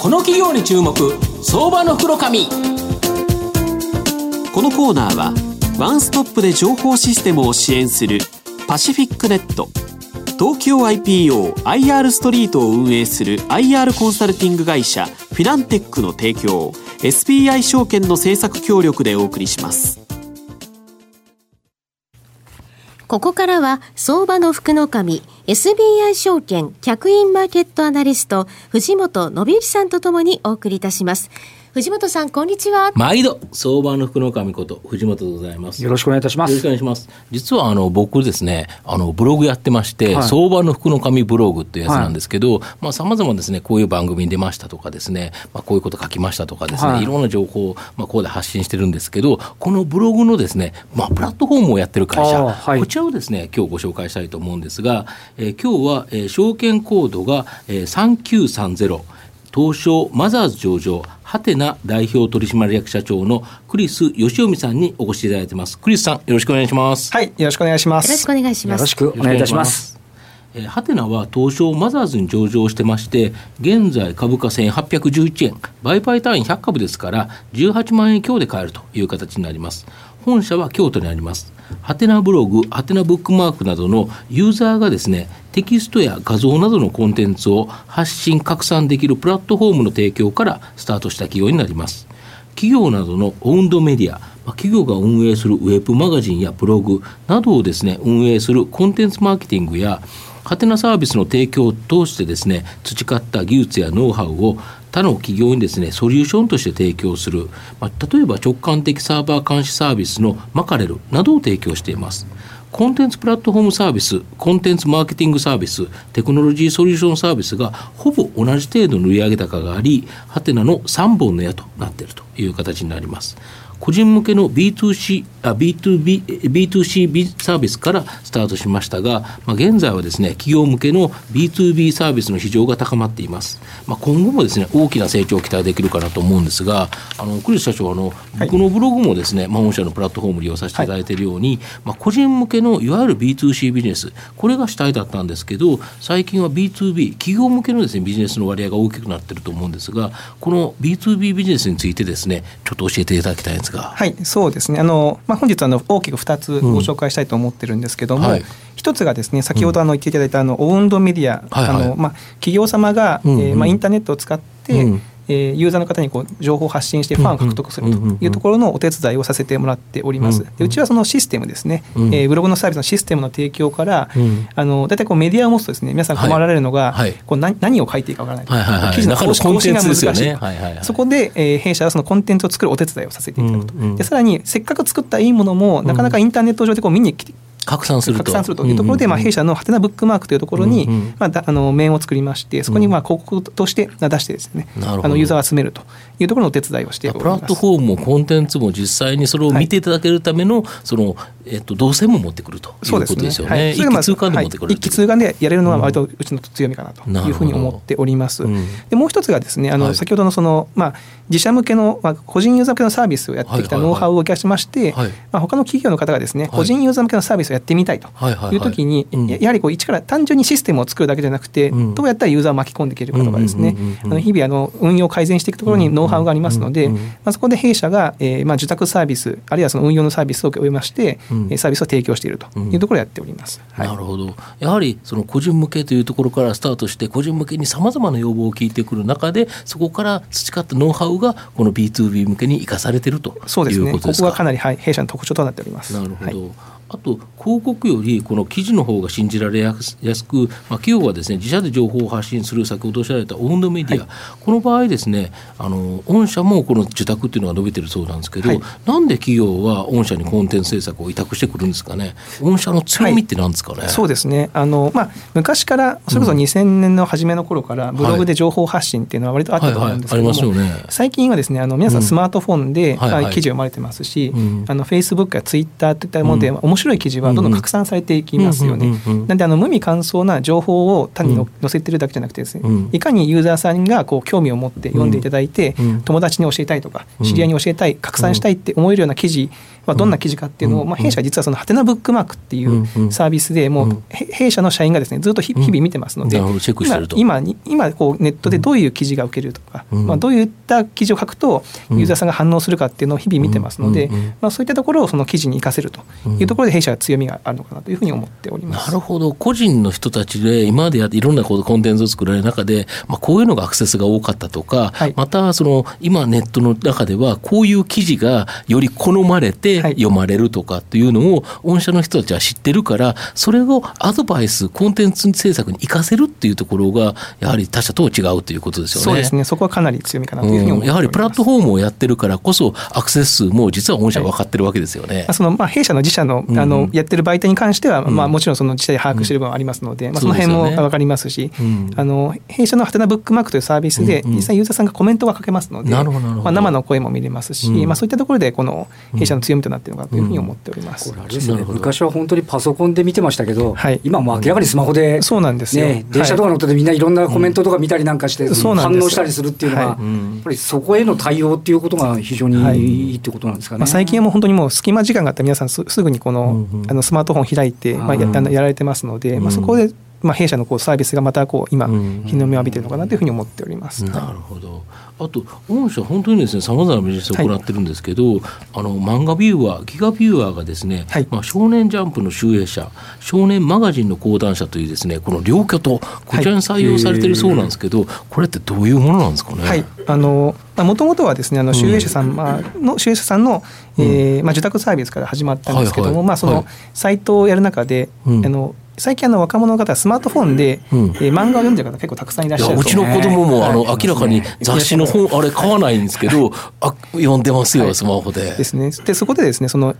この企業に注目。相場の袋紙このコーナーはワンストップで情報システムを支援するパシフィックネット。東京 IPOIR ストリートを運営する IR コンサルティング会社フィナンテックの提供 SBI 証券の政策協力でお送りします。ここからは相場の福の神 SBI 証券客員マーケットアナリスト藤本信之さんとともにお送りいたします。藤本さん、こんにちは。毎度、相場の福の神こと、藤本でございます。よろしくお願いいたします。よろしくお願いします。実は、あの、僕ですね、あの、ブログやってまして、はい、相場の福の神ブログっていうやつなんですけど、はい、まあ、様々ですね、こういう番組に出ましたとかですね、まあ、こういうこと書きましたとかですね、はい、いろんな情報を、まあ、ここで発信してるんですけど、このブログのですね、まあ、プラットフォームをやってる会社、はい、こちらをですね、今日ご紹介したいと思うんですが、えー、今日は、えー、証券コードが、えー、3930、東証マザーズ上場ハテナ代表取締役社長のクリス義臣さんにお越しいただいてます。クリスさん、よろしくお願いします。はい、よろしくお願いします。よろしくお願いします。よろしくお願いいたします。えハテナは東証マザーズに上場してまして、現在株価1811円、売買単位100株ですから、18万円強で買えるという形になります。本社は京都にあります。ハテナブログ、ハテナブックマークなどのユーザーがですね、テキストや画像などのコンテンツを発信、拡散できるプラットフォームの提供からスタートした企業になります。企業などのオウンドメディア、企業が運営するウェブマガジンやブログなどをですね、運営するコンテンツマーケティングや、ハテナサービスの提供を通してですね、培った技術やノウハウを他の企業にですね、ソリューションとして提供する、まあ、例えば直感的サーバー監視サービスのマカレルなどを提供しています。コンテンツプラットフォームサービス、コンテンツマーケティングサービス、テクノロジーソリューションサービスがほぼ同じ程度の売上高があり、ハテナの3本の矢となっているという形になります。個人向けの B2C、あ B2B、B2C サービスからスタートしましたが、まあ、現在はですね、企業向けの B2B サービスの市場が高まっています。まあ、今後もですね、大きな成長を期待できるかなと思うんですが、あの、クリス社長、あの、僕のブログもですね、まあ、御社のプラットフォーム利用させていただいているように、はい、まあ、個人向けのいわゆる B2C ビジネス、これが主体だったんですけど、最近は B2B、企業向けのですね、ビジネスの割合が大きくなっていると思うんですが、この B2B ビジネスについてですね、ちょっと教えていただきたいんですが。はい、そうですね。あの、まあ、本日あの大きく2つご紹介したいと思ってるんですけども、うんはい、一つがですね、先ほどあの言っていただいたあのオウンドメディア、あのまあ企業様が、うんうん、えー、まあインターネットを使って、うんえー、ユーザーの方にこう情報を発信してファンを獲得するというところのお手伝いをさせてもらっております。でうちはそのシステムですね、えー、ブログのサービスのシステムの提供から、あの大体こうメディアを持つとですね皆さん困られるのが、はい、こう何何を書いていいかわからない、はいはい、記事の更新が難しい、そこで、えー、弊社はそのコンテンツを作るお手伝いをさせていただくと、でさらにせっかく作ったいいものもなかなかインターネット上でこう見に来て拡散すると。拡散するというところで、まあ、弊社のハテナブックマークというところに、まあ、あの面を作りましてそこにまあ広告として出してですね、あのユーザーを集めるというところのお手伝いをしてプラットフォームもコンテンツも実際にそれを見ていただけるための、そのえっと、動線も持ってくるということですよね。ね。一気通貫で持ってくる、一気通貫でやれるのは割とうちの強みかなというふうに思っております。でもう一つがですねあの、先ほどのその、まあ、自社向けの、まあ、個人ユーザー向けのサービスをやってきたノウハウを生かしまして、まあ、他の企業の方がですね、個人ユーザー向けのサービスをやってみたいというときに、やはりこう一から単純にシステムを作るだけじゃなくて、どうやったらユーザーを巻き込んでいけるかとかですね、あの日々あの運用を改善していくところにノウハウがありますので、まあ、そこで弊社が、えーまあ、受託サービスあるいはその運用のサービスを終えまして、うん、サービスを提供しているというところをやっております、はい、なるほど。やはりその個人向けというところからスタートして個人向けにさまざまな要望を聞いてくる中でそこから培ったノウハウがこの B2B 向けに生かされているということですか？そうですね。ここがかなり、はい、弊社の特徴となっております。なるほど、はいあと広告よりこの記事の方が信じられやすく、まあ、企業はですね自社で情報を発信する先ほどおっしゃられたオウンドメディア、はい、この場合ですねあの御社もこの受託っていうのが伸びてるそうなんですけど、はい、なんで企業は御社にコンテンツ制作を委託してくるんですかね？御社の強みって何ですかね、はい、そうですね。あの、まあ、昔からそれこそ2000年の初めの頃からブログで情報発信っていうのは割とあったと思うんですけども、最近はですねあの皆さんスマートフォンで、記事を読まれてますし、うん、あのフェイスブックやツイッターといったもので、面白い記事はどんどん拡散されていきますよね。なんであの無味乾燥な情報を単に載せてるだけじゃなくてですね、うん、いかにユーザーさんがこう興味を持って読んでいただいて、友達に教えたいとか知り合いに教えたい拡散したいって思えるような記事はどんな記事かっていうのを、まあ、弊社実はそのハテナブックマークっていうサービスでもう弊社の社員がですねずっと日々見てますので、今今こうネットでどういう記事が受けるとか、まあ、どういった記事を書くとユーザーさんが反応するかっていうのを日々見てますので、まあ、そういったところをその記事に生かせるというところで弊社は強みがあるのかなというふうに思っております。なるほど。個人の人たちで今までやっていろんなコンテンツを作られる中で、まあ、こういうのがアクセスが多かったとか、はい、またその今ネットの中ではこういう記事がより好まれて読まれるとかっていうのを御社の人たちは知ってるからそれをアドバイスコンテンツ制作に生かせるっていうところがやはり他社と違うということですよね。そうですね。そこはかなり強みかなというふうに思います、うん、やはりプラットフォームをやってるからこそアクセス数も実は御社分かってるわけですよね。はい、そのまあ弊社の自社のあのやってる媒体に関しては、まあ、もちろんその自社で把握している部分はありますので、まあ、その辺も分かりますし、うん、あの弊社のハテナブックマークというサービスで実際ユーザーさんがコメントが書けますので、まあ、生の声も見れますし、まあ、そういったところでこの弊社の強みとなっているのかというふうに思っております。ですね、昔は本当にパソコンで見てましたけど、はい、今も明らかにスマホで、そうなんですよ、ね、電車とか乗っててみんないろんなコメントとか見たりなんかして、反応したりするっていうのは、やっぱりそこへの対応っていうことが非常にい。いってことなんですかね。まあ、最近はもう本当にもう隙間時間があったら皆さんすぐにこの,、あのスマートフォン開いて、まあ、ややられてますので、まあ、そこでまあ、弊社のこうサービスがまたこう今、日の目を浴びてるのかなというふうに思っております。なるほど。あと御社本当にですねさまざまなビジネスを行ってるんですけど、はい、あの漫画ビューアーギガビューアーがですね、はい、まあ、少年ジャンプの集英社少年マガジンの講談社というですねこの両巨とこちらに採用されてるそうなんですけど、はい、これってどういうものなんですかね？はい。あのもともとはですねあの集英社さん、まあの集英社さんの、えーまあ、受託サービスから始まったんですけども、はいはい、まあ、そのサイトをやる中で、うん、あの最近あの若者の方はスマートフォンで、うん、えー、漫画を読んでる方結構たくさんいらっしゃるう。ちの子供もあの、明らかに雑誌の本あれ買わないんですけどあ読んでますよ、スマホで。ですね。でそこでですねその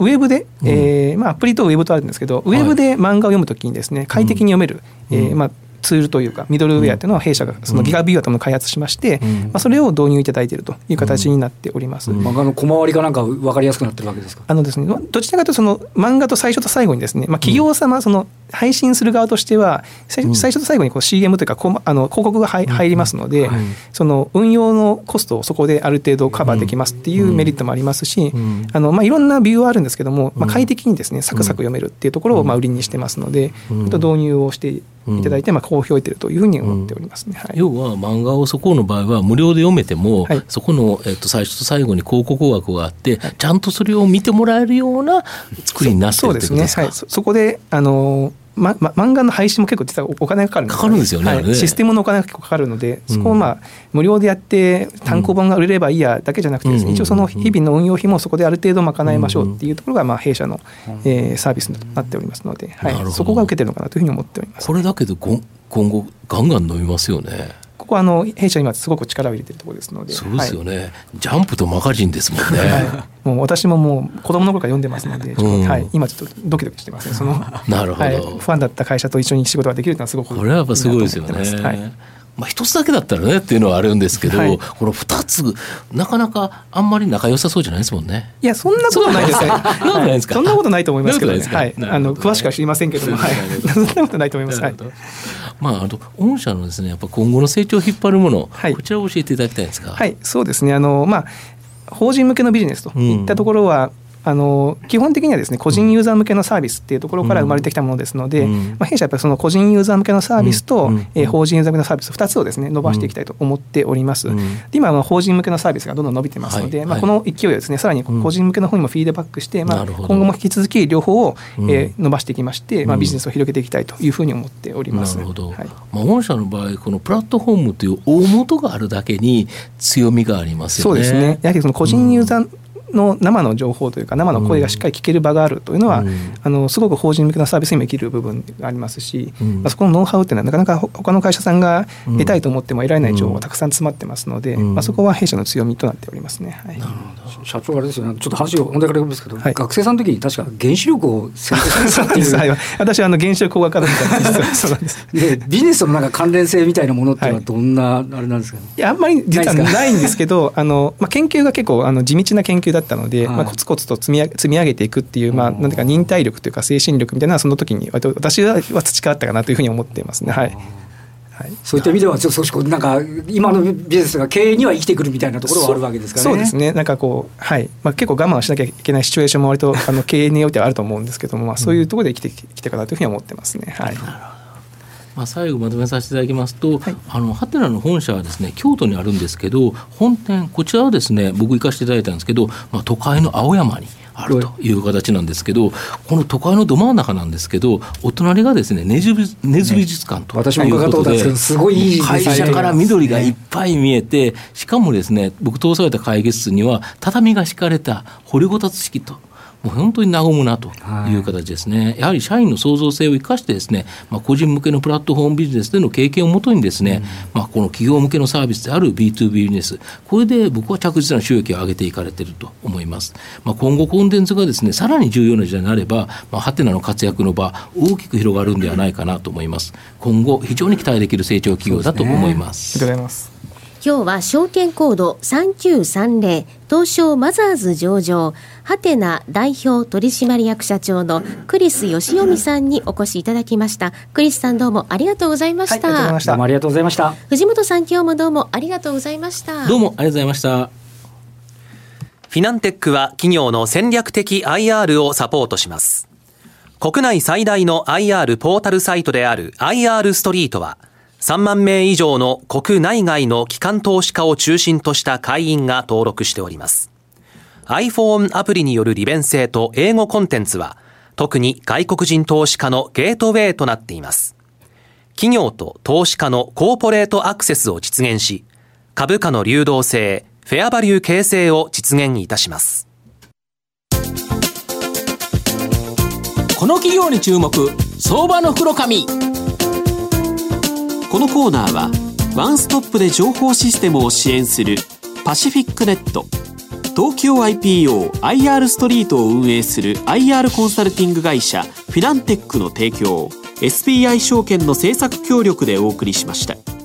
ウェブで、えーまあ、アプリとウェブとあるんですけどウェブで漫画を読むときにですね快適に読める、うん、えー、まあツールというかミドルウェアというのは弊社がそのギガビューアとも開発しまして、うん、まあ、それを導入いただいているという形になっております、うん、漫画の小回りがなんか分かりやすくなってるわけですか？あのですねどちらかというとその漫画と最初と最後にですね、まあ、企業様その配信する側としては最初と最後にこう CM というかあの広告が入りますので、その運用のコストをそこである程度カバーできますっていうメリットもありますし、あのまあ、いろんなビューはあるんですけども、まあ、快適にですねサクサク読めるっていうところをまあ売りにしてますので、導入をしていただいて、まあ、好評を得ているというふうに思っておりますね、はい、要は漫画をそこの場合は無料で読めても、はい、そこの、えっと、最初と最後に広告枠があって、はい、ちゃんとそれを見てもらえるような作りになってるってことですか？ですね、はい、そこであのまま、漫画の配信も結構実はお金がかかるんですかかるんですよね、はい、システムのお金が結構かかるので、そこをまあ無料でやって単行本が売れればいいやだけじゃなくてですね、一応その日々の運用費もそこである程度賄いましょうっていうところがまあ弊社の、えー、サービスになっておりますので、はい、そこが受けてるのかなというふうに思っております。これだけど今後ガンガン飲みますよね。こあの弊社今すごく力を入れてるところですので。そうですよね。はい、ジャンプとマガジンですもんね。はい、もう私ももう子供の頃から読んでますので、うん、はい、今ちょっとドキドキしてますね。その なるほど、はい、ファンだった会社と一緒に仕事ができるのはすごくこれはやっぱすごいですよね。はい。まあ、一つだけだったらねっていうのはあるんですけど、はい、この二つなかなかあんまり仲良さそうじゃないですもんね。いやそんなことないですね。そんなことないと思いますけどね。はい。あの詳しくは知りませんけども、はい。そ んなことないと思います。はい。まあ、あと御社のですねやっぱ今後の成長を引っ張るもの、はい、こちらを教えていただきたいんですか。はい、そうですね。あのまあ法人向けのビジネスといったところは、あの基本的にはですね個人ユーザー向けのサービスっていうところから生まれてきたものですので、うん、まあ、弊社はやっぱりその個人ユーザー向けのサービスと、うん、えー、法人ユーザー向けのサービス2つをですね伸ばしていきたいと思っております。うん、で今は法人向けのサービスがどんどん伸びてますので、はい、まあ、この勢いをですねさらに個人向けの方にもフィードバックして、まあ、今後も引き続き両方を、えー、伸ばしていきまして、まあ、ビジネスを広げていきたいというふうに思っております。なるほど、はい、まあ、御社の場合このプラットフォームという大元があるだけに強みがありますよね。そうですね。やはりその個人ユーザー、の生の情報というか生の声がしっかり聞ける場があるというのは、うん、あのすごく法人向けのサービスにも生きる部分がありますし、うん、まあ、そこのノウハウっていうのはなかなか他の会社さんが得たいと思っても得られない情報がたくさん詰まってますので、うん、まあ、そこは弊社の強みとなっておりますね。はい、社長あれですよね。ちょっと話を問題からですけど、はい、学生さんの時に確か原子力を選択されたっていう。はい、私はあの原子力工学科だったんですそうなんです。でビジネスとのなんか関連性みたいなものっていうのはどんなあれなんですか、ね、いやあんまり実はないんですけどあの、まあ、研究が結構あの地道な研究だだったので、はい、まあ、コツコツと積み積み上げていくっていう、まあ、なんていうか忍耐力というか精神力みたいなその時に私は培ったかなというふうに思っていますね。はいはい、そういった意味では少しこうなんか今のビジネスが経営には生きてくるみたいなところはあるわけですかね。そうですね。なんかこうはいまあ結構我慢しなきゃいけないシチュエーションも割とあの経営においてはあると思うんですけども、まあそういうところで生きてきてかなというふうに思ってますね。はい。まあ、最後まとめさせていただきますと、はい、あのハテナの本社はですね京都にあるんですけど本店こちらはですね僕行かせていただいたんですけど、まあ、都会の青山にあるという形なんですけど、この都会のど真ん中なんですけど、お隣がですね、根津根津美術館ということで、ね、すごい会社から緑がいっぱい見えて、しかもですね、僕通された会議室には、畳が敷かれた掘りごたつ式と。もう本当に和むなとい。う形ですね、はい、やはり社員の創造性を生かしてですね、まあ、個人向けのプラットフォームビジネスでの経験をもとにですね、うん、まあ、この企業向けのサービスである B2B ビジネスこれで僕は着実な収益を上げていかれていると思います、まあ、今後コンテンツがですねさらに重要な時代になれば、まあ、ハテナの活躍の場大きく広がるんではないかなと思います。今後非常に期待できる成長企業だと思います、ね、ありがとうございます今日は証券コード3930東証マザーズ上場ハテナ代表取締役社長のクリス義臣さんにお越しいただきました。クリスさんどうもありがとうございました、はい、どうもありがとうございました。藤本さん今日もどうもありがとうございました。どうもありがとうございました。フィナンテックは企業の戦略的 IR をサポートします。国内最大の IR ポータルサイトである IR ストリートは3万名以上の国内外の機関投資家を中心とした会員が登録しております。iPhone アプリによる利便性と英語コンテンツは、特に外国人投資家のゲートウェイとなっています。企業と投資家のコーポレートアクセスを実現し、株価の流動性、フェアバリュー形成を実現いたします。この企業に注目、相場の袋紙。このコーナーはワンストップで情報システムを支援するパシフィックネット東京 IPOIR ストリートを運営する IR コンサルティング会社フィナンテックの提供 SBI 証券の政策協力でお送りしました。